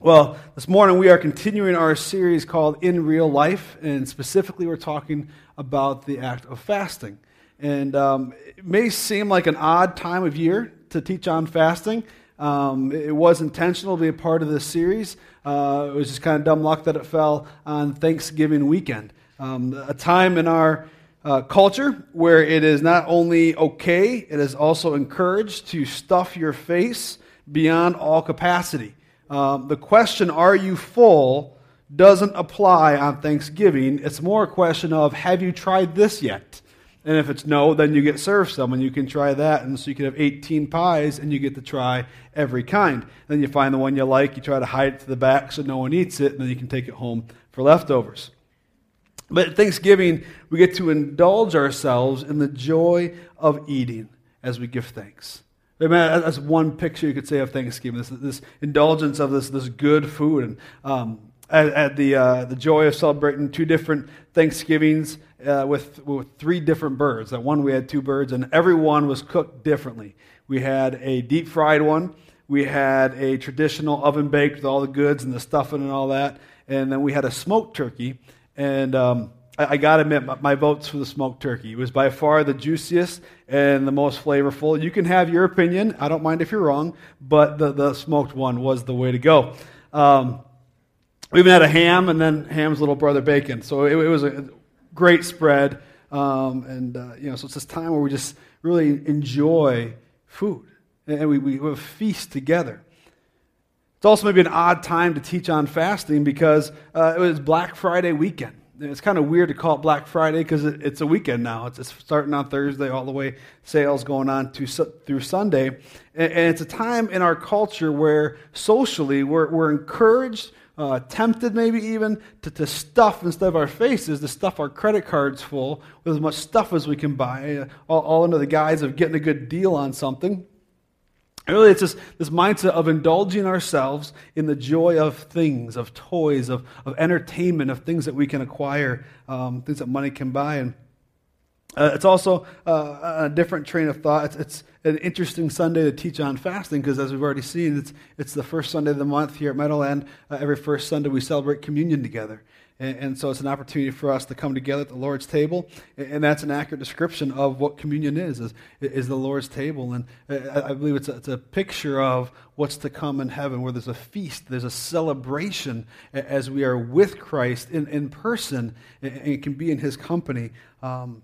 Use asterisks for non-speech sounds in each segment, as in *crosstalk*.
Well, this morning we are continuing our series called In Real Life, and specifically we're talking about the act of fasting. And um, it may seem like an odd time of year to teach on fasting. Um, it was intentional to be a part of this series. Uh, it was just kind of dumb luck that it fell on Thanksgiving weekend, um, a time in our uh, culture where it is not only okay, it is also encouraged to stuff your face beyond all capacity. Um, the question, are you full, doesn't apply on Thanksgiving. It's more a question of, have you tried this yet? And if it's no, then you get served some, and you can try that. And so you can have 18 pies, and you get to try every kind. Then you find the one you like, you try to hide it to the back so no one eats it, and then you can take it home for leftovers. But at Thanksgiving, we get to indulge ourselves in the joy of eating as we give thanks. I mean, that's one picture you could say of Thanksgiving. This, this indulgence of this, this good food, and um, at, at, the uh, the joy of celebrating two different Thanksgivings uh, with with three different birds. That one we had two birds, and every one was cooked differently. We had a deep fried one. We had a traditional oven baked with all the goods and the stuffing and all that, and then we had a smoked turkey. And um, I, got to admit, my, my vote's for the smoked turkey. It was by far the juiciest and the most flavorful. You can have your opinion. I don't mind if you're wrong, but the, the smoked one was the way to go. Um, we even had a ham and then ham's little brother bacon. So it, it was a great spread. Um, and, uh, you know, so it's this time where we just really enjoy food and we, we have a feast together. It's also maybe an odd time to teach on fasting because uh, it was Black Friday weekend it's kind of weird to call it Black Friday because it, it's a weekend now. It's, it's, starting on Thursday, all the way sales going on to, through Sunday. And, and, it's a time in our culture where socially we're, we're encouraged, uh, tempted maybe even, to, to stuff instead of our faces, to stuff our credit cards full with as much stuff as we can buy, uh, all, all under the guise of getting a good deal on something. Really, it's this, this mindset of indulging ourselves in the joy of things, of toys, of, of entertainment, of things that we can acquire, um, things that money can buy. And uh, it's also uh, a different train of thought. It's, it's, an interesting Sunday to teach on fasting because, as we've already seen, it's, it's the first Sunday of the month here at Meadowland. Uh, every first Sunday, we celebrate communion together. And, and, so it's an opportunity for us to come together at the Lord's table. And, that's an accurate description of what communion is, is, is the Lord's table. And uh, I, I believe it's a, it's a picture of what's to come in heaven, where there's a feast, there's a celebration as we are with Christ in, in person and, and can be in his company. Um,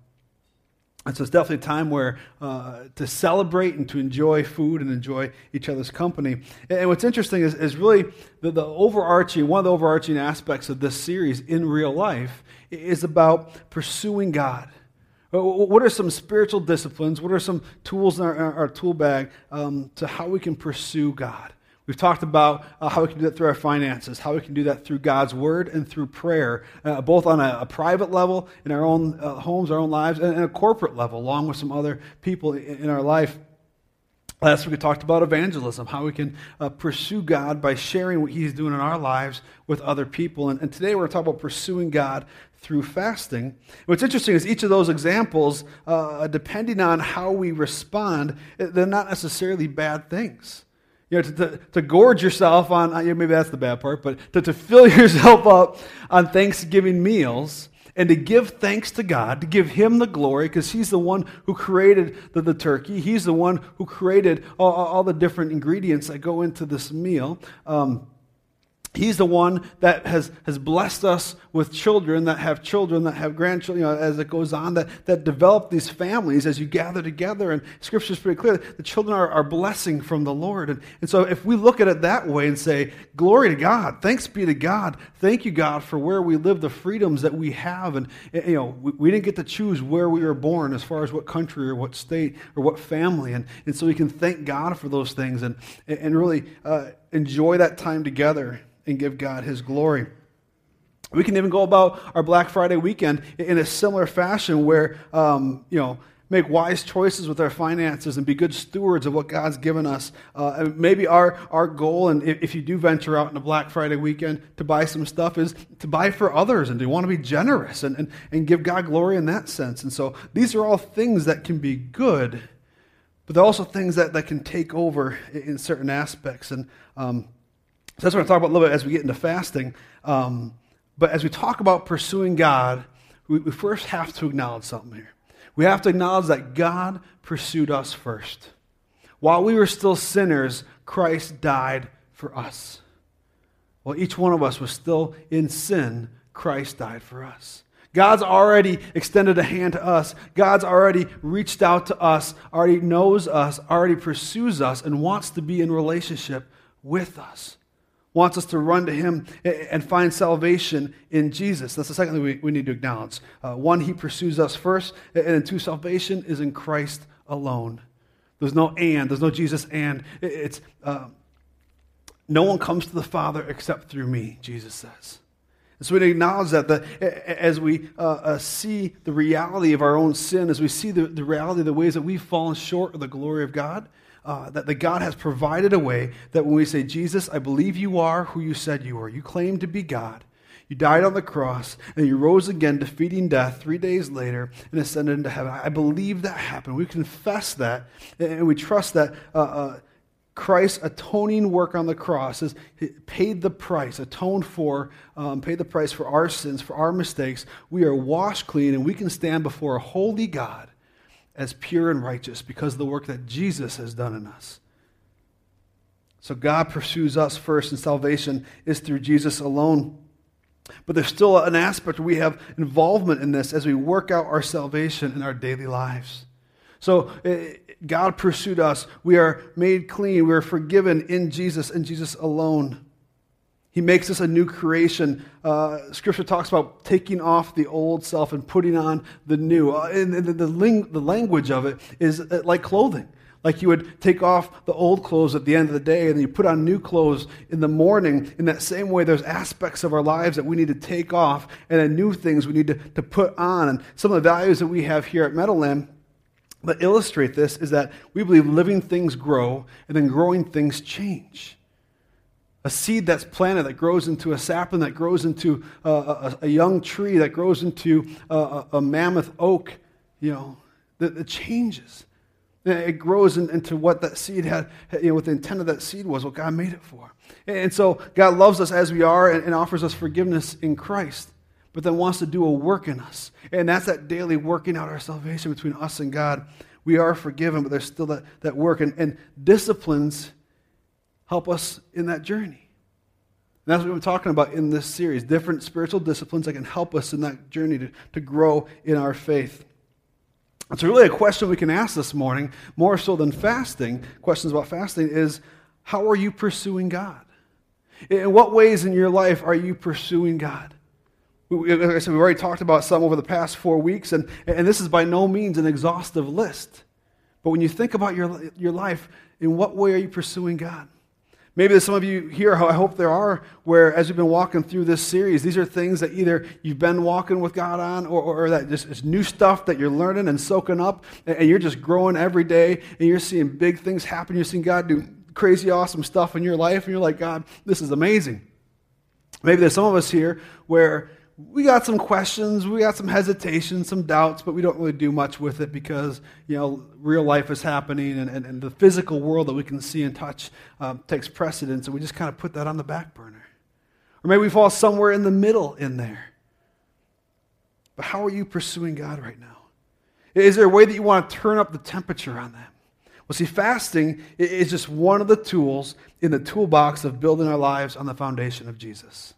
and so it's definitely a time where uh, to celebrate and to enjoy food and enjoy each other's company. And what's interesting is, is really the, the overarching, one of the overarching aspects of this series in real life is about pursuing God. What are some spiritual disciplines? What are some tools in our, our tool bag um, to how we can pursue God? We've talked about uh, how we can do that through our finances, how we can do that through God's word and through prayer, uh, both on a, a, private level in our own uh, homes, our own lives, and, and, a corporate level, along with some other people in, in our life. Last week we talked about evangelism, how we can uh, pursue God by sharing what He's doing in our lives with other people. And, and today we're going to talk about pursuing God through fasting. What's interesting is each of those examples, uh, depending on how we respond, they're not necessarily bad things. You know, to, to, to gorge yourself on, maybe that's the bad part, but to, to fill *laughs* yourself up on Thanksgiving meals and to give thanks to God, to give Him the glory, because He's the one who created the, the turkey. He's the one who created all, all, the different ingredients that go into this meal. Um, He's the one that has, has blessed us with children that have children that have grandchildren, you know, as it goes on, that, that develop these families as you gather together. And Scripture is pretty clear. The children are, are blessing from the Lord. And, and so if we look at it that way and say, Glory to God, thanks be to God, thank you, God, for where we live, the freedoms that we have. And, you know, we, we didn't get to choose where we were born as far as what country or what state or what family. And, and so we can thank God for those things and, and really uh, enjoy that time together and give God his glory. We can even go about our Black Friday weekend in a similar fashion where, um, you know, make wise choices with our finances and be good stewards of what God's given us. Uh, maybe our, our goal, and if, you do venture out on a Black Friday weekend to buy some stuff, is to buy for others and to want to be generous and, and, and give God glory in that sense. And so these are all things that can be good, but there are also things that, that can take over in certain aspects. And um, So that's what I'm talk about a little bit as we get into fasting. Um, but as we talk about pursuing God, we, we first have to acknowledge something here. We have to acknowledge that God pursued us first. While we were still sinners, Christ died for us. While each one of us was still in sin, Christ died for us. God's already extended a hand to us. God's already reached out to us, already knows us, already pursues us, and wants to be in relationship with us. Wants us to run to Him and find salvation in Jesus. That's the second thing we, we need to acknowledge. Uh, one, He pursues us first, and two, salvation is in Christ alone. There's no and, there's no Jesus and. It's uh, no one comes to the Father except through me, Jesus says. And so we acknowledge that, that as we uh, uh, see the reality of our own sin, as we see the, the reality of the ways that we've fallen short of the glory of God, uh, that, that God has provided a way that when we say, Jesus, I believe you are who you said you were, you claim to be God, you died on the cross, and you rose again, defeating death three days later and ascended into heaven. I believe that happened. We confess that, and we trust that uh, uh, Christ's atoning work on the cross has paid the price, atoned for, um, paid the price for our sins, for our mistakes. We are washed clean, and we can stand before a holy God as pure and righteous because of the work that Jesus has done in us. So God pursues us first, and salvation is through Jesus alone. But there's still an aspect we have involvement in this as we work out our salvation in our daily lives. So eh, God pursued us. We are made clean. We are forgiven in Jesus and Jesus alone. He makes us a new creation. Uh, scripture talks about taking off the old self and putting on the new. Uh, and the, the, ling- the language of it is uh, like clothing. Like you would take off the old clothes at the end of the day and you put on new clothes in the morning. In that same way, there's aspects of our lives that we need to take off and then new things we need to, to put on. And some of the values that we have here at Meadowland that illustrate this is that we believe living things grow and then growing things change. A seed that's planted that grows into a sapling that grows into a, a, a young tree that grows into a, a mammoth oak, you know, that, changes. It grows in, into what that seed had, you know, what the intent of that seed was, what God made it for. And so God loves us as we are and, and offers us forgiveness in Christ but then wants to do a work in us. And that's that daily working out our salvation between us and God. We are forgiven, but there's still that, that work. And, and disciplines help us in that journey. And that's what been talking about in this series different spiritual disciplines that can help us in that journey to, to grow in our faith. It's really a question we can ask this morning, more so than fasting. Questions about fasting is how are you pursuing God? In what ways in your life are you pursuing God? Like I said, we've already talked about some over the past four weeks, and, and this is by no means an exhaustive list. But when you think about your, your life, in what way are you pursuing God? Maybe there's some of you here, I hope there are, where as we've been walking through this series, these are things that either you've been walking with God on or, or that just is new stuff that you're learning and soaking up, and you're just growing every day, and you're seeing big things happen. You're seeing God do crazy, awesome stuff in your life, and you're like, God, this is amazing. Maybe there's some of us here where we got some questions, we got some hesitations, some doubts, but we don't really do much with it because, you know, real life is happening and, and, and the physical world that we can see and touch um, takes precedence, and we just kind of put that on the back burner. Or maybe we fall somewhere in the middle in there. But how are you pursuing God right now? Is there a way that you want to turn up the temperature on that? Well, see, fasting is just one of the tools in the toolbox of building our lives on the foundation of Jesus.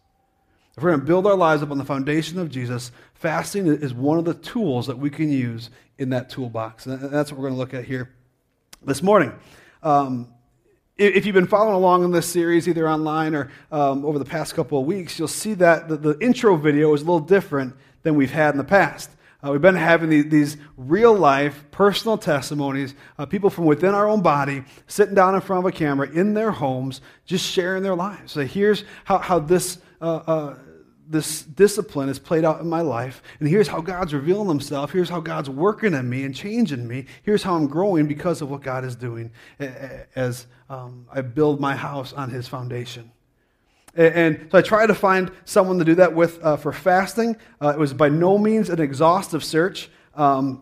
If we're going to build our lives up on the foundation of Jesus, fasting is one of the tools that we can use in that toolbox. And that's what we're going to look at here this morning. Um, if you've been following along in this series, either online or um, over the past couple of weeks, you'll see that the, the, intro video is a little different than we've had in the past. Uh, we've been having these, these, real life, personal testimonies, uh, people from within our own body sitting down in front of a camera in their homes, just sharing their lives. So here's how, how this uh, uh this discipline is played out in my life. And here's how God's revealing himself. Here's how God's working in me and changing me. Here's how I'm growing because of what God is doing as um, I build my house on his foundation. And so I tried to find someone to do that with uh, for fasting. Uh, it was by no means an exhaustive search, um,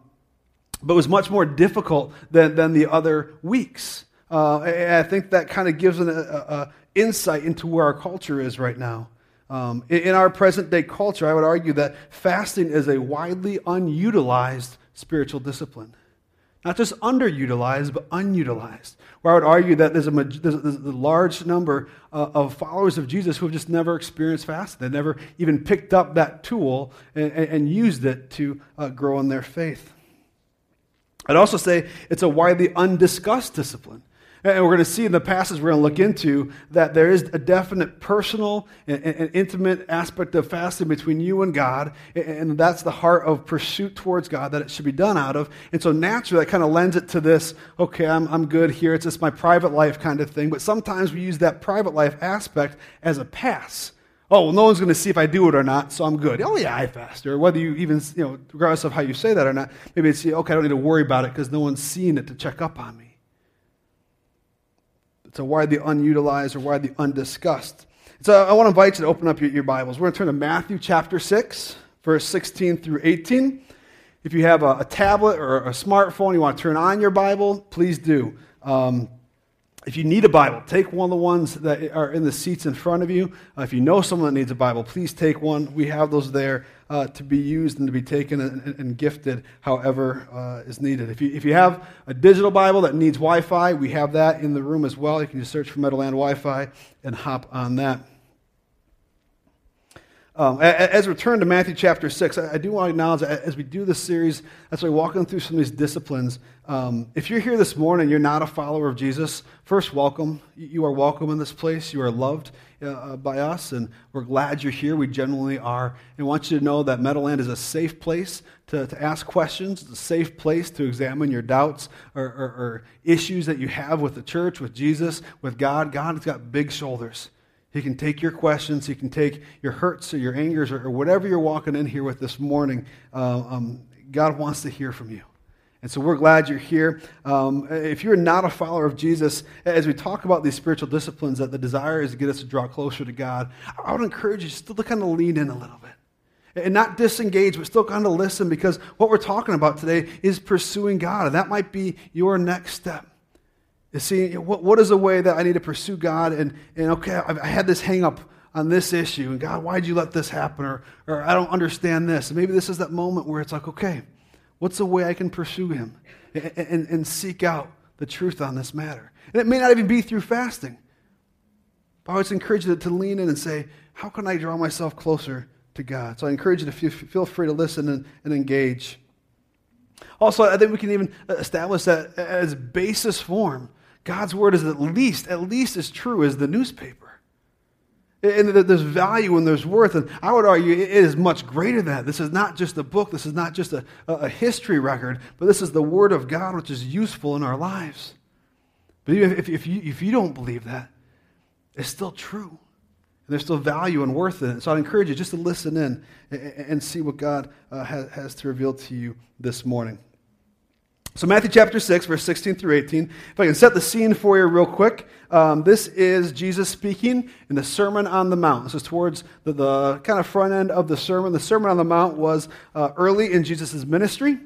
but it was much more difficult than, than the other weeks. Uh, I think that kind of gives an a, a insight into where our culture is right now. Um, in, our present day culture, I would argue that fasting is a widely unutilized spiritual discipline. Not just underutilized, but unutilized. Where I would argue that there's a, there's a large number uh, of followers of Jesus who have just never experienced fasting. They've never even picked up that tool and, and used it to uh, grow in their faith. I'd also say it's a widely undiscussed discipline. And we're going to see in the passage we're going to look into that there is a definite personal and, and, intimate aspect of fasting between you and God. And that's the heart of pursuit towards God that it should be done out of. And so naturally, that kind of lends it to this okay, I'm, I'm good here. It's just my private life kind of thing. But sometimes we use that private life aspect as a pass. Oh, well, no one's going to see if I do it or not, so I'm good. Oh, yeah, I fast. Or whether you even, you know, regardless of how you say that or not, maybe it's, okay, I don't need to worry about it because no one's seeing it to check up on me. A widely unutilized or widely undiscussed. So I want to invite you to open up your, your Bibles. We're going to turn to Matthew chapter 6, verse 16 through 18. If you have a, a tablet or a smartphone, you want to turn on your Bible, please do. Um, if you need a Bible, take one of the ones that are in the seats in front of you. Uh, if you know someone that needs a Bible, please take one. We have those there uh, to be used and to be taken and, and gifted however uh, is needed. If you, if you have a digital Bible that needs Wi Fi, we have that in the room as well. You can just search for Meadowland Wi Fi and hop on that. Um, as we turn to Matthew chapter 6, I do want to acknowledge as we do this series, as we're walking through some of these disciplines, um, if you're here this morning, you're not a follower of Jesus, first, welcome. You are welcome in this place. You are loved uh, uh, by us, and we're glad you're here. We genuinely are. And I want you to know that Meadowland is a safe place to, to ask questions, it's a safe place to examine your doubts or, or, or issues that you have with the church, with Jesus, with God. God has got big shoulders. He can take your questions. He can take your hurts or your angers or, or whatever you're walking in here with this morning. Uh, um, God wants to hear from you. And so we're glad you're here. Um, if you're not a follower of Jesus, as we talk about these spiritual disciplines, that the desire is to get us to draw closer to God, I would encourage you still to kind of lean in a little bit and not disengage, but still kind of listen because what we're talking about today is pursuing God. And that might be your next step. You see, what, what is a way that I need to pursue God? And, and okay, I had this hang up on this issue, and God, why'd you let this happen? Or, or I don't understand this. And maybe this is that moment where it's like, okay, what's a way I can pursue Him and, and, and seek out the truth on this matter? And it may not even be through fasting. But I would encourage you to, lean in and say, how can I draw myself closer to God? So I encourage you to feel, feel free to listen and, and engage. Also, I think we can even establish that as basis form God's word is at least, at least as true as the newspaper. And there's value and there's worth. And I would argue it is much greater than that. This is not just a book, this is not just a, a history record, but this is the Word of God, which is useful in our lives. But if, if, you, if you don't believe that, it's still true. And there's still value and worth in it. So i encourage you just to listen in and, and see what God uh, has, has to reveal to you this morning. So, Matthew chapter 6, verse 16 through 18. If I can set the scene for you real quick, um, this is Jesus speaking in the Sermon on the Mount. This is towards the, the kind of front end of the sermon. The Sermon on the Mount was uh, early in Jesus' ministry.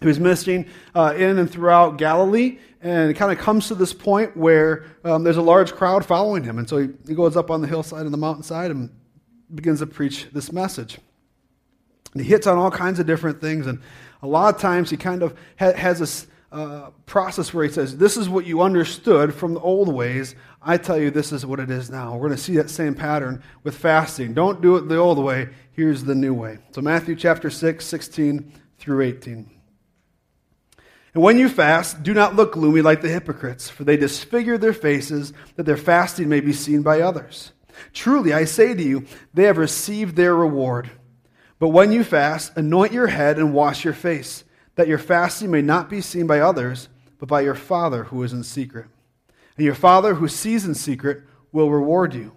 He was ministering uh, in and throughout Galilee, and it kind of comes to this point where um, there's a large crowd following him. And so he, he goes up on the hillside and the mountainside and begins to preach this message. And he hits on all kinds of different things. And a lot of times he kind of ha- has this uh, process where he says, This is what you understood from the old ways. I tell you, this is what it is now. We're going to see that same pattern with fasting. Don't do it the old way. Here's the new way. So, Matthew chapter 6, 16 through 18. And when you fast, do not look gloomy like the hypocrites, for they disfigure their faces that their fasting may be seen by others. Truly, I say to you, they have received their reward. But when you fast, anoint your head and wash your face, that your fasting may not be seen by others, but by your Father who is in secret. And your Father who sees in secret will reward you.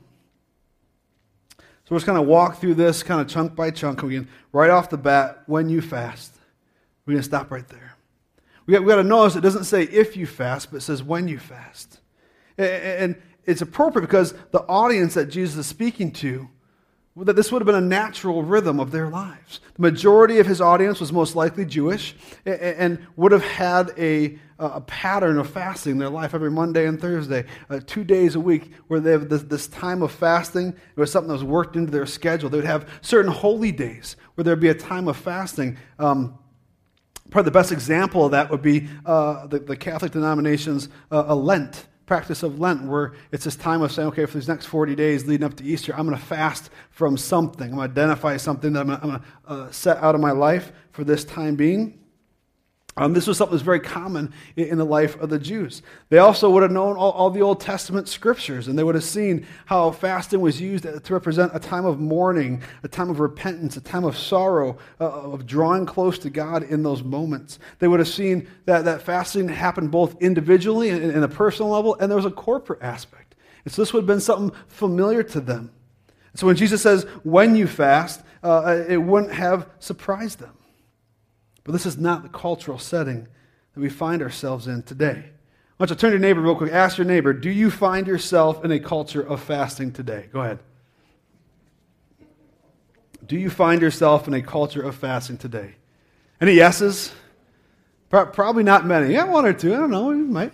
So we're just going to walk through this kind of chunk by chunk. Again, right off the bat, when you fast. We're going to stop right there. We got, we got to notice it doesn't say if you fast, but it says when you fast. And it's appropriate because the audience that Jesus is speaking to that this would have been a natural rhythm of their lives. The majority of his audience was most likely Jewish and would have had a, a pattern of fasting in their life every Monday and Thursday, uh, two days a week, where they have this, this, time of fasting. It was something that was worked into their schedule. They would have certain holy days where there would be a time of fasting. Um, probably the best example of that would be uh, the, the, Catholic denomination's uh, a Lent practice of Lent, where it's this time of saying, okay, for these next 40 days leading up to Easter, I'm going to fast from something. I'm going to identify something that I'm going to uh, set out of my life for this time being. Um, this was something that was very common in the life of the Jews. They also would have known all, all, the Old Testament scriptures, and they would have seen how fasting was used to represent a time of mourning, a time of repentance, a time of sorrow, uh, of drawing close to God in those moments. They would have seen that, that fasting happened both individually and in a personal level, and there was a corporate aspect. And so this would have been something familiar to them. So when Jesus says, when you fast, uh, it wouldn't have surprised them. But this is not the cultural setting that we find ourselves in today. I want you to turn to your neighbor real quick. Ask your neighbor, do you find yourself in a culture of fasting today? Go ahead. Do you find yourself in a culture of fasting today? Any yeses? Pro- probably not many. Yeah, one or two. I don't know. It might.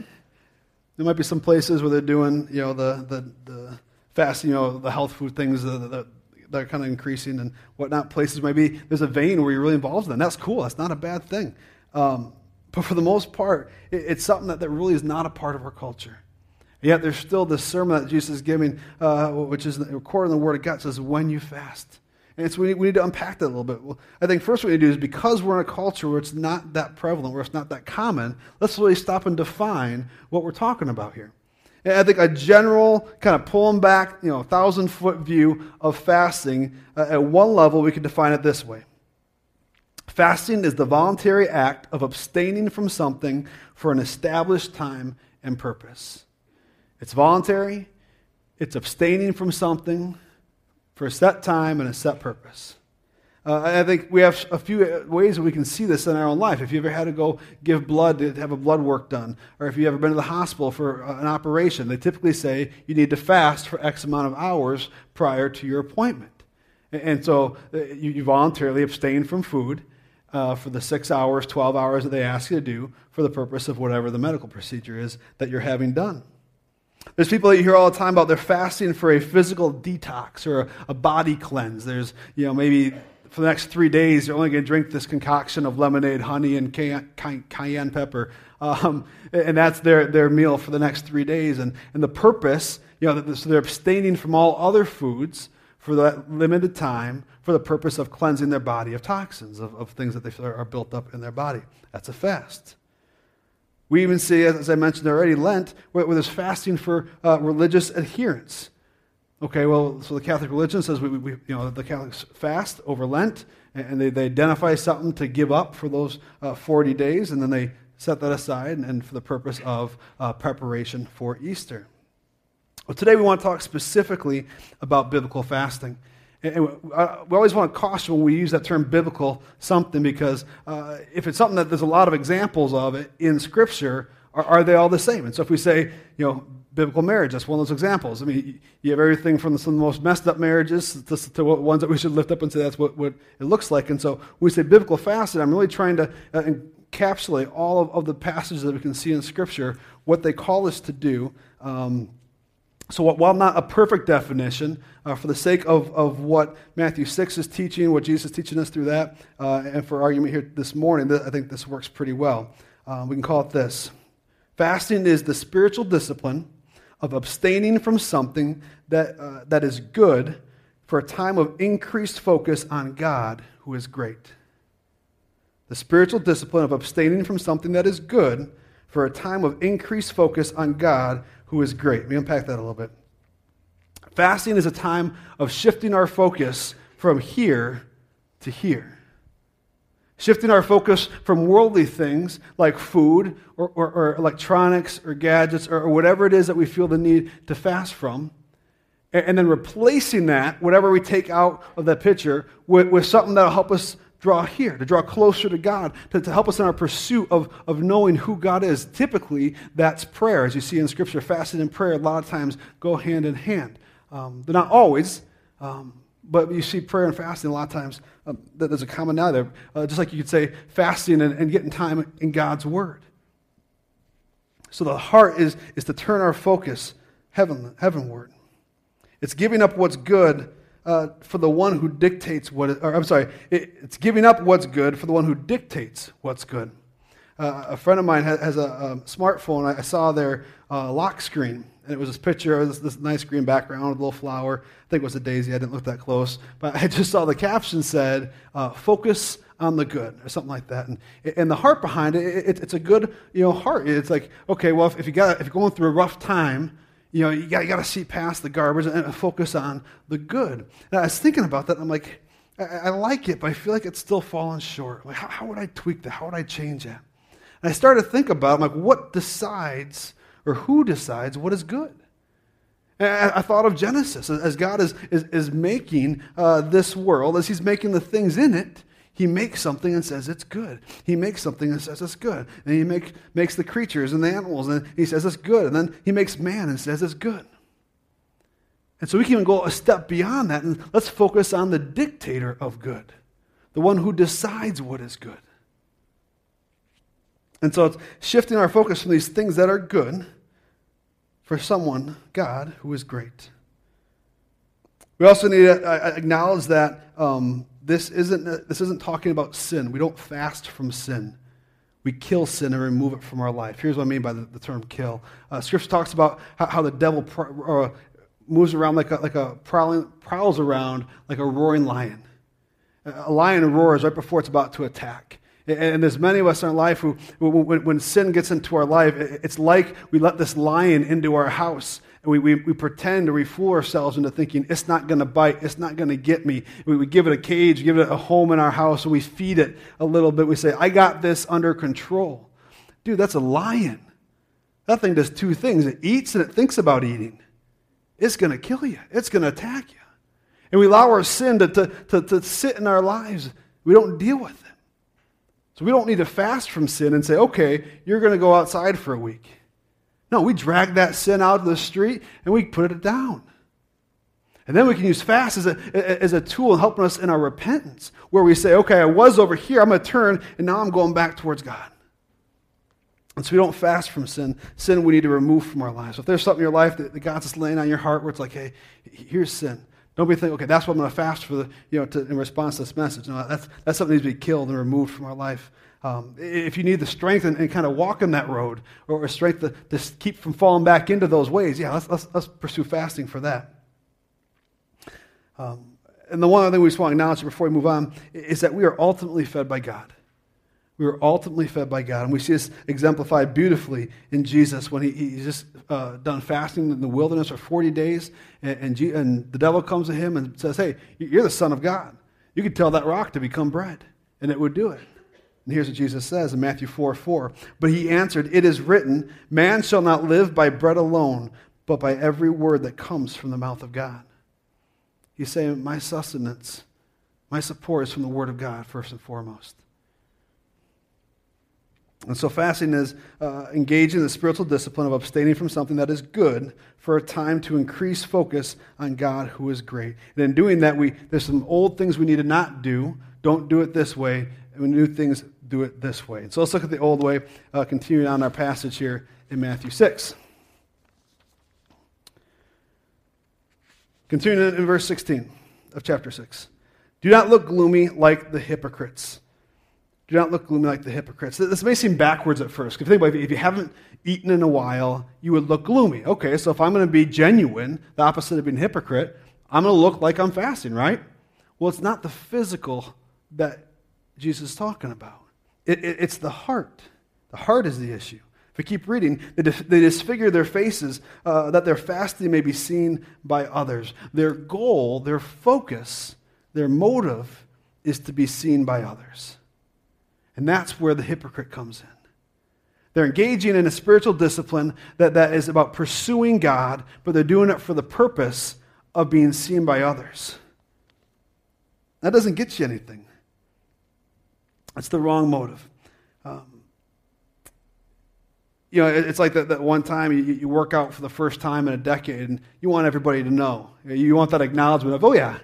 There might be some places where they're doing, you know, the, the, the fasting, you know, the health food things, the, the, that are kind of increasing and whatnot. Places maybe there's a vein where you're really involved in. Them. That's cool. That's not a bad thing. Um, but for the most part, it, it's something that, that really is not a part of our culture. Yet there's still this sermon that Jesus is giving, uh, which is recorded in the Word of God, says, when you fast. And so we need, we need to unpack that a little bit. Well, I think first what we need to do is because we're in a culture where it's not that prevalent, where it's not that common, let's really stop and define what we're talking about here. I think a general kind of pulling back, you know, thousand foot view of fasting, uh, at one level, we could define it this way Fasting is the voluntary act of abstaining from something for an established time and purpose. It's voluntary, it's abstaining from something for a set time and a set purpose. Uh, I think we have a few ways that we can see this in our own life. If you ever had to go give blood to have a blood work done, or if you've ever been to the hospital for uh, an operation, they typically say you need to fast for X amount of hours prior to your appointment. And so uh, you voluntarily abstain from food uh, for the six hours, 12 hours that they ask you to do for the purpose of whatever the medical procedure is that you're having done. There's people that you hear all the time about they're fasting for a physical detox or a, a body cleanse. There's, you know, maybe for the next three days, you're only going to drink this concoction of lemonade, honey, and cayenne pepper. Um, and that's their, their meal for the next three days. And, and the purpose, you know, so they're abstaining from all other foods for that limited time for the purpose of cleansing their body of toxins, of, of things that they are built up in their body. That's a fast. We even see, as I mentioned already, Lent, where, where there's fasting for uh, religious adherence. Okay, well, so the Catholic religion says we, we, you know, the Catholics fast over Lent, and they, they identify something to give up for those uh, 40 days, and then they set that aside and, and for the purpose of uh, preparation for Easter. Well, today we want to talk specifically about biblical fasting. And uh, we always want to caution when we use that term biblical something because uh, if it's something that there's a lot of examples of it in Scripture, are, are they all the same? And so if we say, you know, biblical marriage. That's one of those examples. I mean, you have everything from some of the most messed up marriages to, to ones that we should lift up and say that's what, what it looks like. And so when we say biblical fasting, I'm really trying to uh, encapsulate all of, of, the passages that we can see in Scripture, what they call us to do. Um, so while not a perfect definition, uh, for the sake of, of what Matthew 6 is teaching, what Jesus is teaching us through that, uh, and for argument here this morning, I think this works pretty well. Uh, we can call it this. Fasting is the spiritual discipline of abstaining from something that, uh, that is good for a time of increased focus on God, who is great. The spiritual discipline of abstaining from something that is good for a time of increased focus on God, who is great. Let me unpack that a little bit. Fasting is a time of shifting our focus from here to here shifting our focus from worldly things like food or, or, or electronics or gadgets or, or, whatever it is that we feel the need to fast from, and, then replacing that, whatever we take out of that picture, with, with something that will help us draw here, to draw closer to God, to, to help us in our pursuit of, of knowing who God is. Typically, that's prayer. As you see in Scripture, fasting and prayer a lot of times go hand in hand. Um, they're not always. Um, but you see prayer and fasting a lot of times, um, there's a commonality there. Uh, just like you could say fasting and, and getting time in God's Word. So the heart is, is to turn our focus heaven, heavenward. It's giving up what's good uh, for the one who dictates what, or I'm sorry, it, it's giving up what's good for the one who dictates what's good. Uh, a friend of mine has, has a, a, smartphone. I saw their uh, lock screen, and it was this picture of this, this, nice green background with a little flower. I think it was a daisy. I didn't look that close, but I just saw the caption said, uh, "Focus on the good," or something like that. And, and the heart behind it, it, it's a good, you know, heart. It's like, okay, well, if, if you got, if you're going through a rough time, you know, you got, you got to see past the garbage and focus on the good. And I was thinking about that, and I'm like, I, I, like it, but I feel like it's still falling short. Like, how, how, would I tweak that? How would I change that? And I started to think about, I'm like, what decides or who decides what is good? I thought of Genesis as God is, is, is making uh, this world, as He's making the things in it. He makes something and says it's good. He makes something and says it's good. And he make, makes the creatures and the animals and he says it's good. And then he makes man and says it's good. And so we can even go a step beyond that and let's focus on the dictator of good, the one who decides what is good. And so it's shifting our focus from these things that are good for someone, God, who is great. We also need to uh, acknowledge that um, this isn't, this isn't talking about sin. We don't fast from sin. We kill sin and remove it from our life. Here's what I mean by the, the term kill. Uh, scripture talks about how, how the devil uh, moves around like a, like a prowling, prowls around like a roaring lion. A lion roars right before it's about to attack. And there's many of us in our life who, when, sin gets into our life, it's like we let this lion into our house and we, we, we pretend or we fool ourselves into thinking it's not going to bite, it's not going to get me. We, we give it a cage, give it a home in our house, and we feed it a little bit. We say, I got this under control. Dude, that's a lion. That thing does two things it eats and it thinks about eating. It's going to kill you, it's going to attack you. And we allow our sin to, to, to, to sit in our lives. We don't deal with it. So we don't need to fast from sin and say, okay, you're going to go outside for a week. No, we drag that sin out of the street and we put it down. And then we can use fast as a, as a tool in helping us in our repentance, where we say, okay, I was over here, I'm going to turn, and now I'm going back towards God. And so we don't fast from sin. Sin we need to remove from our lives. So if there's something in your life that, God's just laying on your heart where it's like, hey, here's sin. Don't be thinking, okay, that's what I'm going to fast for the, you know, to, in response to this message. No, that's, that's something that needs to be killed and removed from our life. Um, if you need the strength and, and, kind of walk in that road, or strength to, to, keep from falling back into those ways, yeah, let's, let's, let's pursue fasting for that. Um, and the one other thing we just want to acknowledge before we move on is that we are ultimately fed by God. We are ultimately fed by God. And we see this exemplified beautifully in Jesus when he, he's just uh, done fasting in the wilderness for 40 days. And, and, G, and the devil comes to him and says, Hey, you're the Son of God. You could tell that rock to become bread, and it would do it. And here's what Jesus says in Matthew 4 4. But he answered, It is written, Man shall not live by bread alone, but by every word that comes from the mouth of God. He's saying, My sustenance, my support is from the Word of God, first and foremost. And so fasting is uh, engaging in the spiritual discipline of abstaining from something that is good for a time to increase focus on God who is great. And in doing that, we, there's some old things we need to not do. Don't do it this way and when do things, do it this way. And So let's look at the old way, uh, continuing on our passage here in Matthew 6. Continuing in verse 16 of chapter 6. Do not look gloomy like the hypocrites. Do not look gloomy like the hypocrites. This may seem backwards at first. If you think about it, if you haven't eaten in a while, you would look gloomy. Okay, so if I'm going to be genuine, the opposite of being hypocrite, I'm going to look like I'm fasting, right? Well, it's not the physical that Jesus is talking about. It, it, it's the heart. The heart is the issue. If we keep reading, they, they disfigure their faces uh, that their fasting may be seen by others. Their goal, their focus, their motive is to be seen by others. And that's where the hypocrite comes in. They're engaging in a spiritual discipline that, that is about pursuing God, but they're doing it for the purpose of being seen by others. That doesn't get you anything. It's the wrong motive. Um, you know, it's like that, that one time you, you work out for the first time in a decade and you want everybody to know. You want that acknowledgement of, oh, yeah.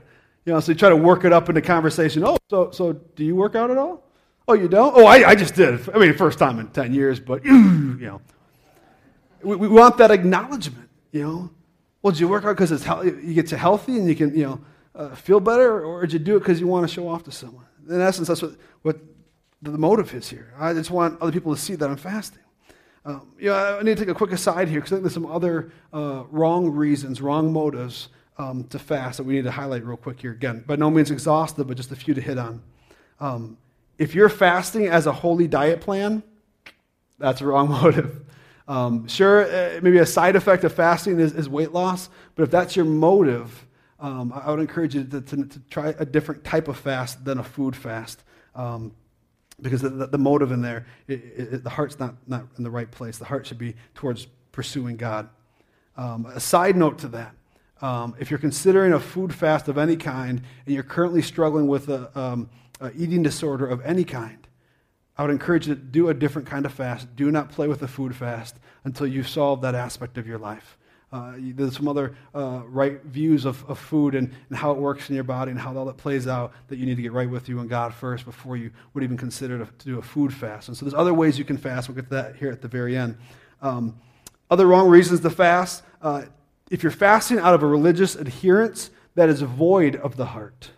You know, so you try to work it up into conversation. Oh, so, so do you work out at all? Oh, you don't? Oh, I, I just did. I mean, first time in 10 years, but, *clears throat* you know. we, we want that acknowledgement, you know. Well, did you work hard because it's you get to healthy and you can, you know, uh, feel better, or did you do it because you want to show off to someone? In essence, that's what, what the motive is here. I just want other people to see that I'm fasting. Um, you know, I need to take a quick aside here because I think there's some other uh, wrong reasons, wrong motives um, to fast that we need to highlight real quick here. Again, by no means exhaustive, but just a few to hit on. Um, if you're fasting as a holy diet plan, that's a wrong *laughs* motive. Um, sure, uh, maybe a side effect of fasting is, is, weight loss, but if that's your motive, um, I would encourage you to, to, to, try a different type of fast than a food fast. Um, because the, the, motive in there, it, it, the heart's not, not in the right place. The heart should be towards pursuing God. Um, a side note to that um, if you're considering a food fast of any kind and you're currently struggling with an um, eating disorder of any kind, I would encourage you to do a different kind of fast. Do not play with the food fast until you've solved that aspect of your life. Uh, there's some other uh, right views of, of food and, and how it works in your body and how all that plays out that you need to get right with you and God first before you would even consider to, to do a food fast. And so there's other ways you can fast. We'll get to that here at the very end. Um, other wrong reasons to fast. Uh, if you're fasting out of a religious adherence, that is void of the heart.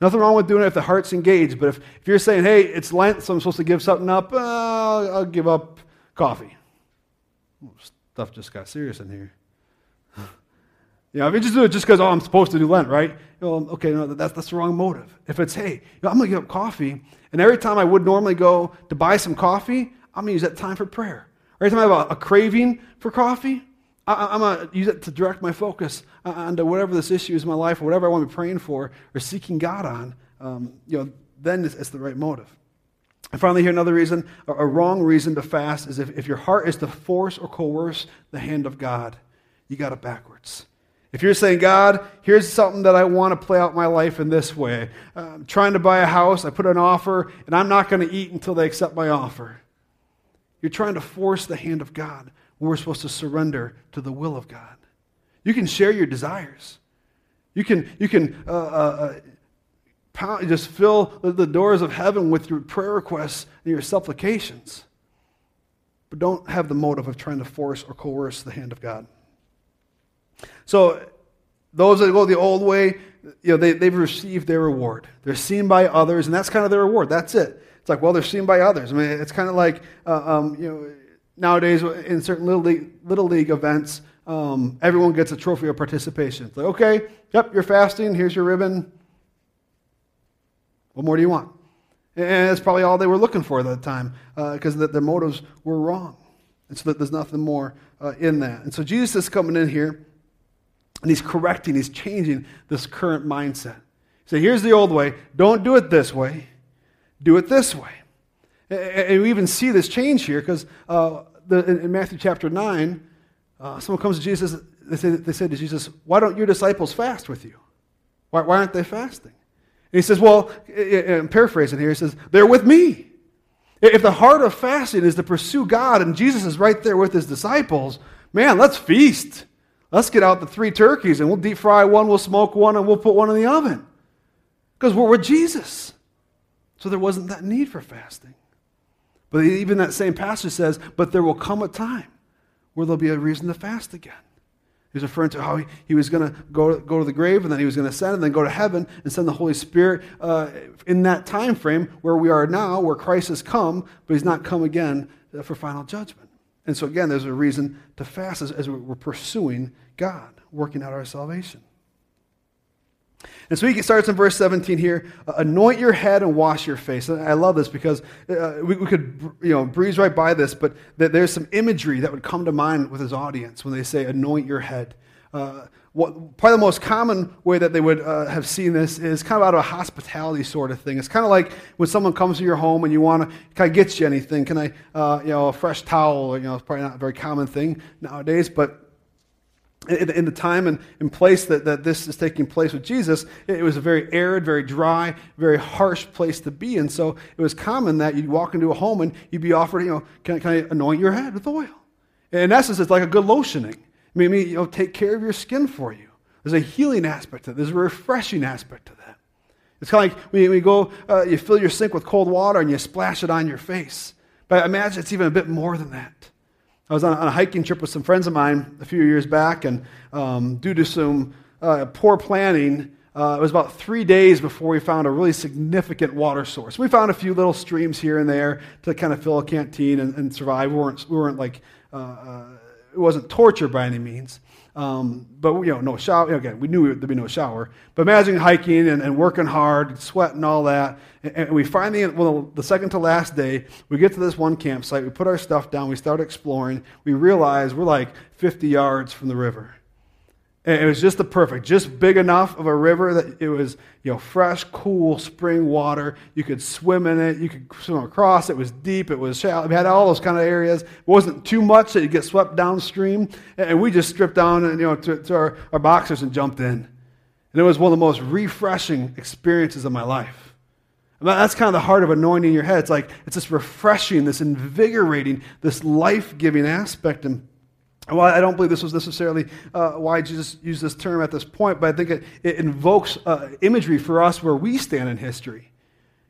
Nothing wrong with doing it if the heart's engaged, but if, if you're saying, hey, it's Lent, so I'm supposed to give something up, uh, I'll give up coffee. Stuff just got serious in here. *laughs* you know, if you just do it just because, oh, I'm supposed to do Lent, right? You know, okay, no, that's, that's the wrong motive. If it's, hey, you know, I'm going to give up coffee, and every time I would normally go to buy some coffee, I'm going to use that time for prayer. Every time I have a, a craving for coffee, I, am going to use it to direct my focus onto whatever this issue is in my life or whatever I want to be praying for or seeking God on. Um, you know, then it's, it's, the right motive. And finally, here another reason, a, wrong reason to fast is if, if your heart is to force or coerce the hand of God, you got it backwards. If you're saying, God, here's something that I want to play out my life in this way. Uh, I'm trying to buy a house, I put an offer, and I'm not going to eat until they accept my offer. You're trying to force the hand of God we're supposed to surrender to the will of God. You can share your desires. You can, you can uh, uh, uh just fill the doors of heaven with your prayer requests and your supplications. But don't have the motive of trying to force or coerce the hand of God. So, those that go the old way, you know, they, they've received their reward. They're seen by others, and that's kind of their reward. That's it. It's like, well, they're seen by others. I mean, it's kind of like, uh, um, you know, nowadays in certain little league, little league events, um, everyone gets a trophy of participation. It's like, okay, yep, you're fasting. Here's your ribbon. What more do you want? And that's probably all they were looking for at that time because uh, their motives were wrong. And so there's nothing more uh, in that. And so Jesus is coming in here and he's correcting, he's changing this current mindset. So here's the old way. Don't do it this way. Do it this way. And we even see this change here because uh, in Matthew chapter 9, uh, someone comes to Jesus, they say, they say to Jesus, Why don't your disciples fast with you? Why, why aren't they fasting? And he says, Well, I'm paraphrasing here, he says, They're with me. If the heart of fasting is to pursue God and Jesus is right there with his disciples, man, let's feast. Let's get out the three turkeys and we'll deep fry one, we'll smoke one, and we'll put one in the oven. Because we're with Jesus. So there wasn't that need for fasting. But even that same passage says, But there will come a time where there'll be a reason to fast again. He's referring to how he, he was going to go, go to the grave and then he was going to ascend and then go to heaven and send the Holy Spirit uh, in that time frame where we are now, where Christ has come, but he's not come again uh, for final judgment. And so, again, there's a reason to fast as, as we're pursuing God, working out our salvation. And so he starts in verse 17 here anoint your head and wash your face. And I love this because uh, we, we, could you know, breeze right by this, but there's some imagery that would come to mind with his audience when they say anoint your head. Uh, what, probably the most common way that they would uh, have seen this is kind of out of a hospitality sort of thing. It's kind of like when someone comes to your home and you want to kind of get you anything. Can I, uh, you know, a fresh towel? You know, it's probably not a very common thing nowadays, but in the time and place that, that this is taking place with Jesus, it was a very arid, very dry, very harsh place to be. And so it was common that you'd walk into a home and you'd be offered, you know, can, can I anoint your head with oil? In essence, it's like a good lotioning. I mean, you know, take care of your skin for you. There's a healing aspect to it. There's a refreshing aspect to that. It's kind of like when you go, uh, you fill your sink with cold water and you splash it on your face. But imagine it's even a bit more than that. I was on, a hiking trip with some friends of mine a few years back, and um, due to some uh, poor planning, uh, it was about three days before we found a really significant water source. We found a few little streams here and there to kind of fill a canteen and, and survive. We weren't, we weren't like, uh, uh it wasn't torture by any means. Um, but you know, no shower. Again, we knew there'd be no shower. But imagine hiking and, and working hard, sweating all that, and, and, we finally, well, the second to last day, we get to this one campsite. We put our stuff down. We start exploring. We realize we're like 50 yards from the river. And it was just the perfect, just big enough of a river that it was, you know, fresh, cool spring water. You could swim in it. You could swim across. It was deep. It was shallow. It had all those kind of areas. It wasn't too much that you get swept downstream. And we just stripped down, and, you know, to, to our, our boxers and jumped in. And it was one of the most refreshing experiences of my life. And that's kind of the heart of anointing your head. It's like it's this refreshing, this invigorating, this life-giving aspect. And well, I don't believe this was necessarily uh, why Jesus used this term at this point, but I think it, it invokes uh, imagery for us where we stand in history.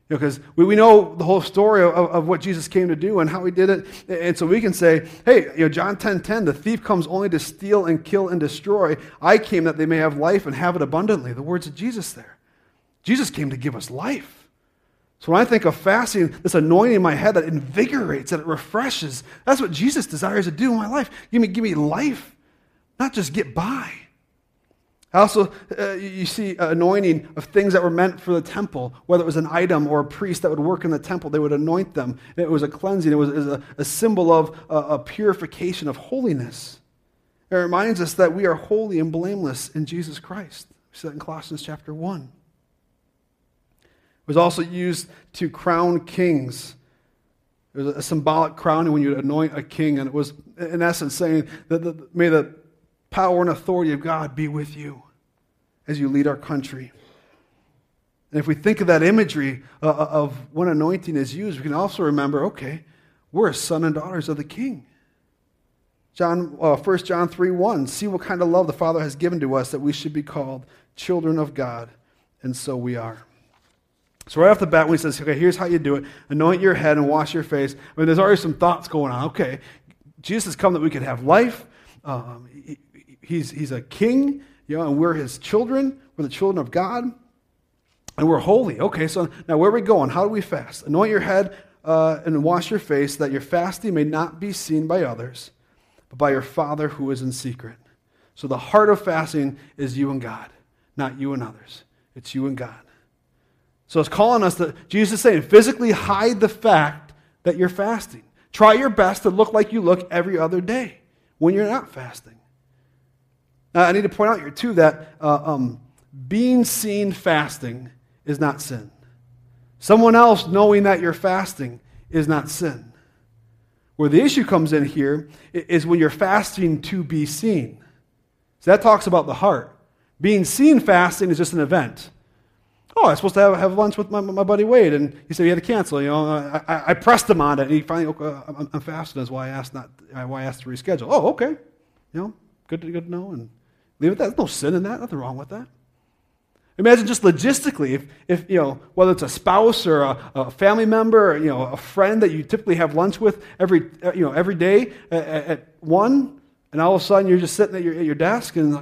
Because you know, we, we know the whole story of, of, what Jesus came to do and how he did it. And so we can say, hey, you know, John 10 10, the thief comes only to steal and kill and destroy. I came that they may have life and have it abundantly. The words of Jesus there. Jesus came to give us life. So when I think of fasting, this anointing in my head that invigorates, that it refreshes, that's what Jesus desires to do in my life. Give me, give me life, not just get by. Also, uh, you see anointing of things that were meant for the temple, whether it was an item or a priest that would work in the temple, they would anoint them. It was a cleansing, it was, it was a, a, symbol of a, a purification of holiness. It reminds us that we are holy and blameless in Jesus Christ. We see that in Colossians chapter 1 was also used to crown kings. It was a symbolic crowning when you anoint a king, and it was, in essence, saying that the, may the power and authority of God be with you as you lead our country. And if we think of that imagery uh, uh of when anointing is used, we can also remember okay, we're son and daughters of the king. John, uh, 1 John 3 1, see what kind of love the Father has given to us that we should be called children of God, and so we are. So right off the bat, when he says, okay, here's how you do it. Anoint your head and wash your face. I mean, there's already some thoughts going on. Okay, Jesus has come that we could have life. Um, he, he's, he's a king, you know, and we're his children. We're the children of God. And we're holy. Okay, so now where are we going? How do we fast? Anoint your head uh, and wash your face, that your fasting may not be seen by others, but by your Father who is in secret. So the heart of fasting is you and God, not you and others. It's you and God. So it's calling us that Jesus is saying, physically hide the fact that you're fasting. Try your best to look like you look every other day when you're not fasting. Now, I need to point out here, too, that uh, um, being seen fasting is not sin. Someone else knowing that you're fasting is not sin. Where the issue comes in here is when you're fasting to be seen. So that talks about the heart. Being seen fasting is just an event oh, I was supposed to have, have lunch with my, my buddy Wade, and he said he had to cancel. You know, I, I, pressed him on it, and he finally, okay, I'm, I'm, fasting. That's why I asked not, why I asked to reschedule. Oh, okay. You know, good to, good to know, and leave it. That. There's no sin in that. Nothing wrong with that. Imagine just logistically, if, if you know, whether it's a spouse or a, a family member, or, you know, a friend that you typically have lunch with every, you know, every day at, at one, and all of a sudden you're just sitting at your, at your desk, and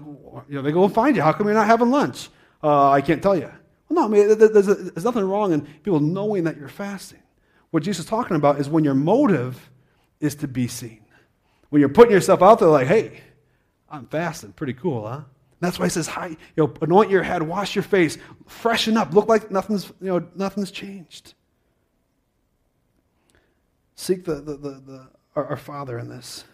you know, they go and find you. How come you're not having lunch? Uh, I can't tell you. No, I mean, there's, a, there's nothing wrong in people knowing that you're fasting. What Jesus is talking about is when your motive is to be seen. When you're putting yourself out there like, hey, I'm fasting. Pretty cool, huh? That's why he says, Hi, you know, anoint your head, wash your face, freshen up, look like nothing's, you know, nothing's changed. Seek the, the, the, the our, our, Father in this.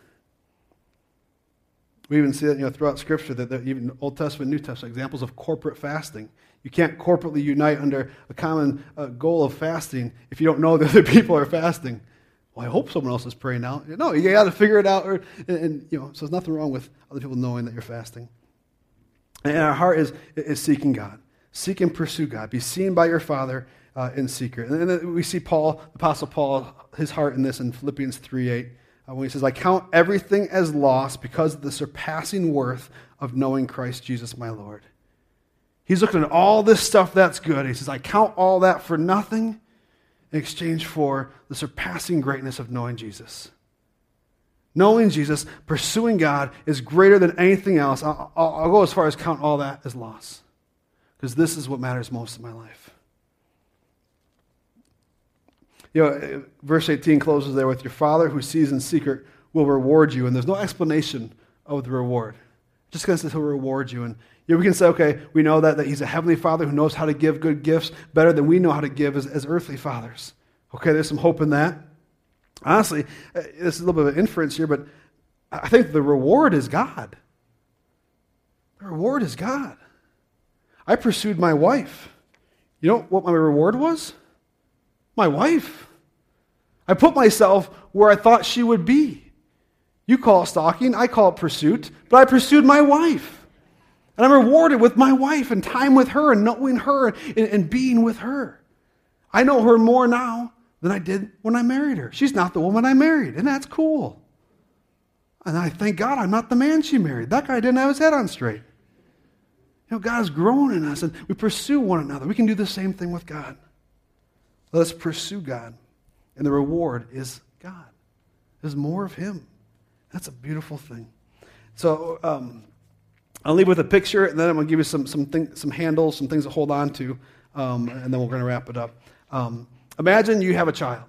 We even see that you know, throughout Scripture that even Old Testament, New Testament, examples of corporate fasting. You can't corporately unite under a common uh, goal of fasting if you don't know *laughs* that other people are fasting. Well, I hope someone else is praying now. No, you got to figure it out. Or, and, and, you know, so there's nothing wrong with other people knowing that you're fasting. And our heart is, is seeking God. Seek and pursue God. Be seen by your Father uh, in secret. And then we see Paul, Apostle Paul, his heart in this in Philippians 3 8, uh, when he says, I count everything as loss because of the surpassing worth of knowing Christ Jesus my Lord. He's looking at all this stuff that's good. He says, I count all that for nothing in exchange for the surpassing greatness of knowing Jesus. Knowing Jesus, pursuing God is greater than anything else. I'll, I'll, go as far as count all that as loss. Because this is what matters most in my life. You know, verse 18 closes there with your Father who sees in secret will reward you. And there's no explanation of the reward. Just because he'll reward you. And know, we can say, okay, we know that, that he's a heavenly father who knows how to give good gifts better than we know how to give as, as earthly fathers. Okay, there's some hope in that. Honestly, uh, this is a little bit of an inference here, but I think the reward is God. The reward is God. I pursued my wife. You know what my reward was? My wife. I put myself where I thought she would be. You call it stalking, I call it pursuit, but I pursued my wife. And I'm rewarded with my wife and time with her and knowing her and, and being with her. I know her more now than I did when I married her. She's not the woman I married, and that's cool. And I thank God I'm not the man she married. That guy didn't have his head on straight. You know, God is growing in us, and we pursue one another. We can do the same thing with God. Let us pursue God, and the reward is God. There's more of Him. That's a beautiful thing. So um, I'll leave with a picture, and then I'm going to give you some some, thing, some handles, some things to hold on to, um, and then we're going to wrap it up. Um, Imagine you have a child.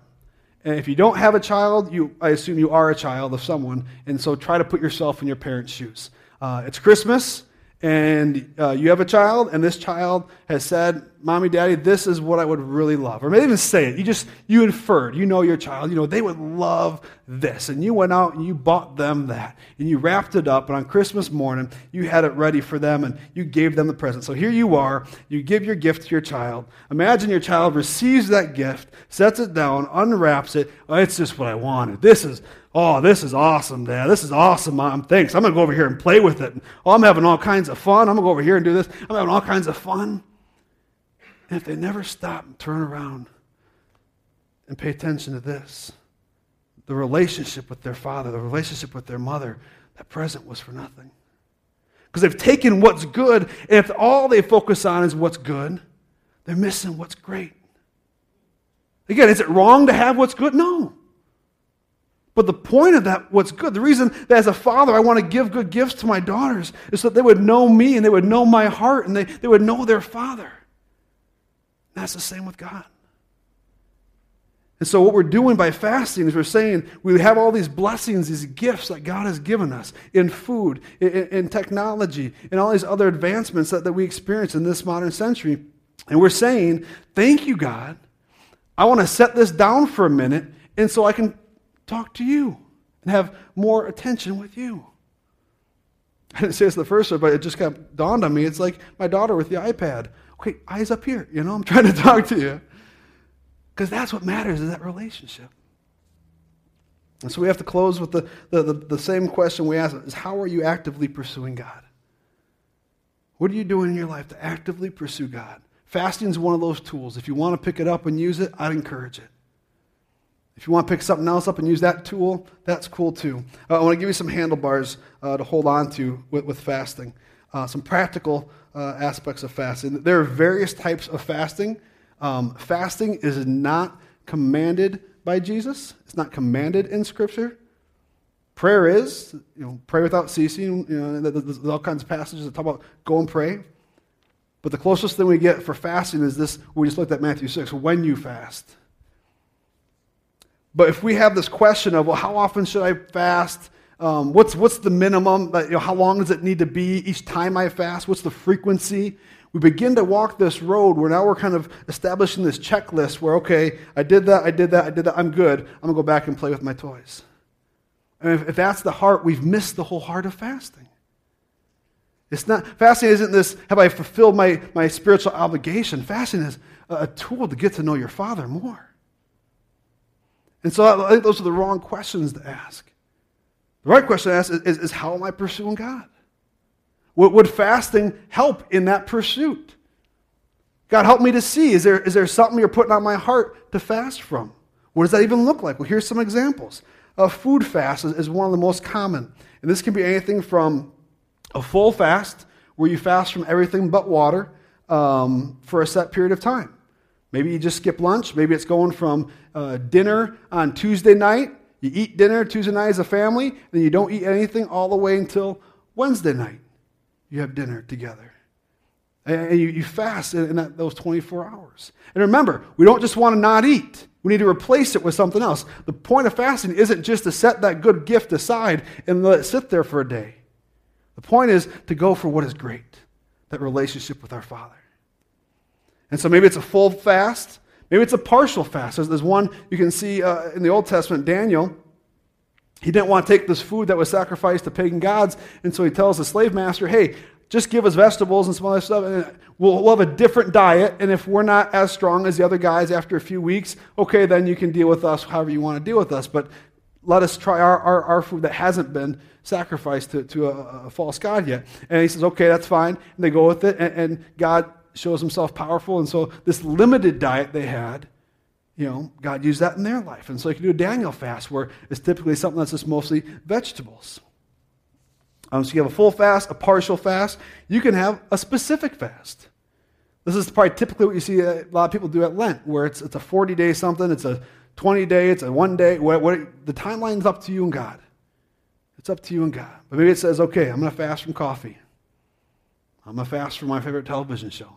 And if you don't have a child, you, I assume you are a child of someone. And so try to put yourself in your parents' shoes. Uh, it's Christmas and uh, you have a child, and this child has said, Mommy, Daddy, this is what I would really love. Or maybe even say it. You just, you inferred. You know your child. You know, they would love this. And you went out and you bought them that. And you wrapped it up. And on Christmas morning, you had it ready for them and you gave them the present. So here you are. You give your gift to your child. Imagine your child receives that gift, sets it down, unwraps it. Oh, it's just what I wanted. This is, Oh, this is awesome, Dad. This is awesome, Mom. Thanks. I'm going to go over here and play with it. Oh, I'm having all kinds of fun. I'm going to go over here and do this. I'm having all kinds of fun. And if they never stop and turn around and pay attention to this, the relationship with their father, the relationship with their mother, that present was for nothing. Because they've taken what's good, and if all they focus on is what's good, they're missing what's great. Again, is it wrong to have what's good? No. But the point of that, what's good, the reason that as a father I want to give good gifts to my daughters is so that they would know me and they would know my heart and they, they would know their father. And that's the same with God. And so, what we're doing by fasting is we're saying we have all these blessings, these gifts that God has given us in food, in, in technology, and all these other advancements that, that we experience in this modern century. And we're saying, Thank you, God. I want to set this down for a minute, and so I can talk to you and have more attention with you. I didn't say this the first time, but it just kind of dawned on me. It's like my daughter with the iPad. Okay, eyes up here. You know, I'm *laughs* trying to talk to you. Because that's what matters is that relationship. And so we have to close with the, the, the, the same question we ask is how are you actively pursuing God? What are you doing in your life to actively pursue God? Fasting is one of those tools. If you want to pick it up and use it, I'd encourage it. If you want to pick something else up and use that tool, that's cool too. Uh, I want to give you some handlebars uh, to hold on to with, with fasting, uh, some practical uh, aspects of fasting. There are various types of fasting. Um, fasting is not commanded by Jesus, it's not commanded in Scripture. Prayer is, you know, pray without ceasing. You know, there's all kinds of passages that talk about go and pray. But the closest thing we get for fasting is this we just looked at Matthew 6 when you fast. But if we have this question of, well, how often should I fast? Um, what's, what's the minimum? you know, how long does it need to be each time I fast? What's the frequency? We begin to walk this road where now we're kind of establishing this checklist where, okay, I did that, I did that, I did that, I'm good. I'm going to go back and play with my toys. And if, if that's the heart, we've missed the whole heart of fasting. It's not, fasting isn't this, have I fulfilled my, my spiritual obligation? Fasting is a, a tool to get to know your Father more. And so I think those are the wrong questions to ask. The right question to ask is, is, is how am I pursuing God? Would, would fasting help in that pursuit? God, help me to see. Is there, is there something you're putting on my heart to fast from? What does that even look like? Well, here's some examples. A food fast is, is one of the most common. And this can be anything from a full fast, where you fast from everything but water um, for a set period of time. Maybe you just skip lunch. Maybe it's going from uh, dinner on Tuesday night You eat dinner Tuesday night as a family, then you don't eat anything all the way until Wednesday night. You have dinner together. And you, you fast in, that, those 24 hours. And remember, we don't just want to not eat. We need to replace it with something else. The point of fasting isn't just to set that good gift aside and let it sit there for a day. The point is to go for what is great that relationship with our Father. And so maybe it's a full fast, maybe it's a partial fast. There's, there's one you can see uh, in the Old Testament, Daniel. He didn't want to take this food that was sacrificed to pagan gods, and so he tells the slave master, hey, just give us vegetables and some other stuff, and we'll, we'll have a different diet. And if we're not as strong as the other guys after a few weeks, okay, then you can deal with us however you want to deal with us. But let us try our, our, our food that hasn't been sacrificed to, to a, a, false God yet. And he says, okay, that's fine. And they go with it, and, and God shows himself powerful. And so this limited diet they had, you know, God used that in their life. And so you can do a Daniel fast where it's typically something that's just mostly vegetables. Um, so you have a full fast, a partial fast. You can have a specific fast. This is probably typically what you see a lot of people do at Lent, where it's, it's a 40 day something, it's a 20 day, it's a one day. What, what, the timeline's up to you and God. It's up to you and God. But maybe it says, okay, I'm going to fast from coffee. I'm going to fast from my favorite television show.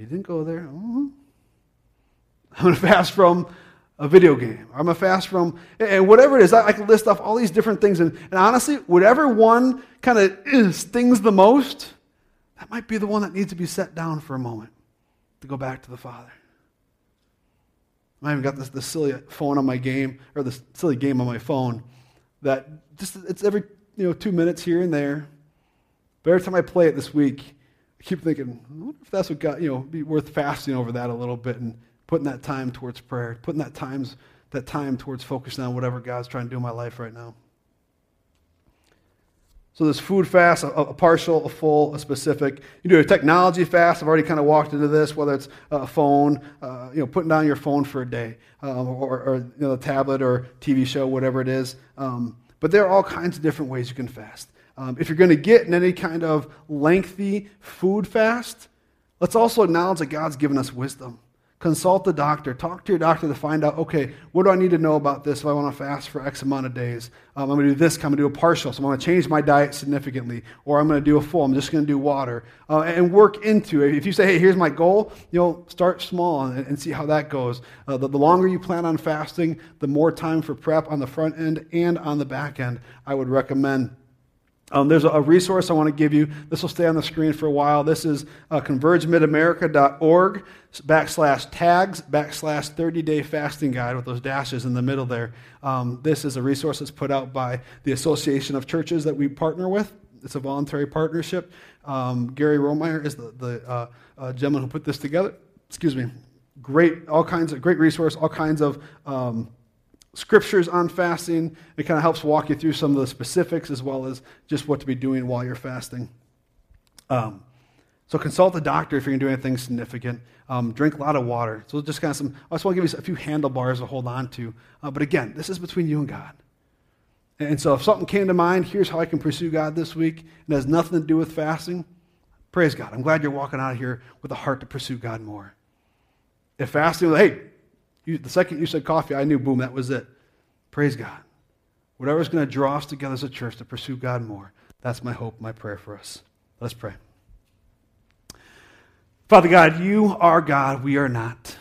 You didn't go there. Mm-hmm. I'm going *laughs* to fast from a video game. I'm a fast from, and whatever it is, I, I can list off all these different things. And, and honestly, whatever one kind of *clears throat* stings the most, that might be the one that needs to be set down for a moment to go back to the Father. I even got this, this silly phone on my game, or this silly game on my phone that just, it's every, you know, two minutes here and there. But every time I play it this week, I keep thinking, I wonder if that's what God, you know, be worth fasting over that a little bit and putting that time towards prayer, putting that times that time towards focusing on whatever God's trying to do in my life right now. So this food fast, a, a, partial, a full, a specific. You do a technology fast. I've already kind of walked into this, whether it's a phone, uh, you know, putting down your phone for a day, um, or, or, you know, a tablet or TV show, whatever it is. Um, but there are all kinds of different ways you can fast. Um, if you're going to get in any kind of lengthy food fast, let's also acknowledge that God's given us wisdom. Consult the doctor. Talk to your doctor to find out, okay, what do I need to know about this if I want to fast for X amount of days? Um, I'm going to do this, I'm going to do a partial, so I'm going to change my diet significantly, or I'm going to do a full, I'm just going to do water. Uh, and work into it. If you say, hey, here's my goal, you know, start small and, and see how that goes. Uh, the, the longer you plan on fasting, the more time for prep on the front end and on the back end, I would recommend. Um, there's a resource I want to give you. This will stay on the screen for a while. This is uh, convergemidamerica.org backslash tags backslash 30 day fasting guide with those dashes in the middle there. Um, this is a resource that's put out by the Association of Churches that we partner with. It's a voluntary partnership. Um, Gary Rohrmayer is the, the uh, uh, gentleman who put this together. Excuse me. Great, all kinds of great resource, all kinds of um, scriptures on fasting. It kind of helps walk you through some of the specifics as well as just what to be doing while you're fasting. Um, so consult a doctor if you're going to do anything significant. Um, drink a lot of water. So just kind of some. I just want to give you a few handlebars to hold on to. Uh, but again, this is between you and God. And so if something came to mind, here's how I can pursue God this week, and has nothing to do with fasting. Praise God. I'm glad you're walking out of here with a heart to pursue God more. If fasting, hey, you, the second you said coffee, I knew, boom, that was it. Praise God. Whatever's going to draw us together as a church to pursue God more, that's my hope, my prayer for us. Let's pray. Father God, you are God, we are not.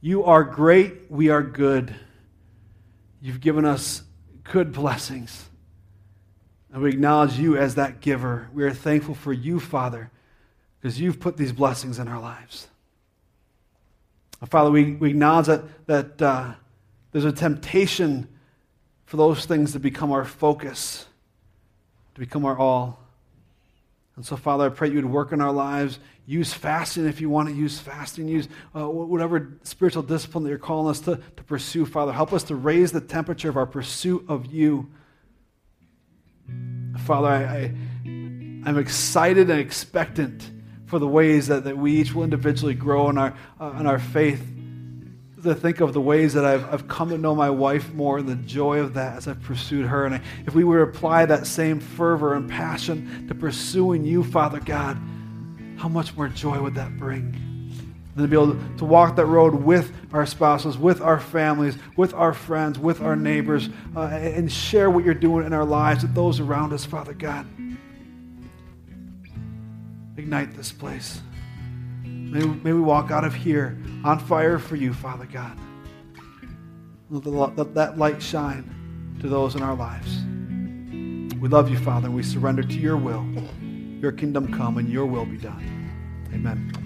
You are great, we are good. You've given us good blessings. And we acknowledge you as that giver. We are thankful for you, Father, because you've put these blessings in our lives. Father, we, we acknowledge that, that uh, there's a temptation for those things to become our focus, to become our all. And so, Father, I pray you would work in our lives. Use fasting if you want to use fasting. Use uh, whatever spiritual discipline that you're calling us to, to pursue, Father. Help us to raise the temperature of our pursuit of you. Father, I, I, I'm excited and expectant for the ways that, that we each will individually grow in our, uh, in our faith. To think of the ways that I've, I've come to know my wife more and the joy of that as I've pursued her. And if we were to apply that same fervor and passion to pursuing you, Father God, how much more joy would that bring? And to be able to walk that road with our spouses, with our families, with our friends, with our neighbors, uh, and share what you're doing in our lives with those around us, Father God. Ignite this place. May, may we walk out of here on fire for you, Father God. Let that light shine to those in our lives. We love you, Father, and we surrender to your will. Your kingdom come and your will be done. Amen.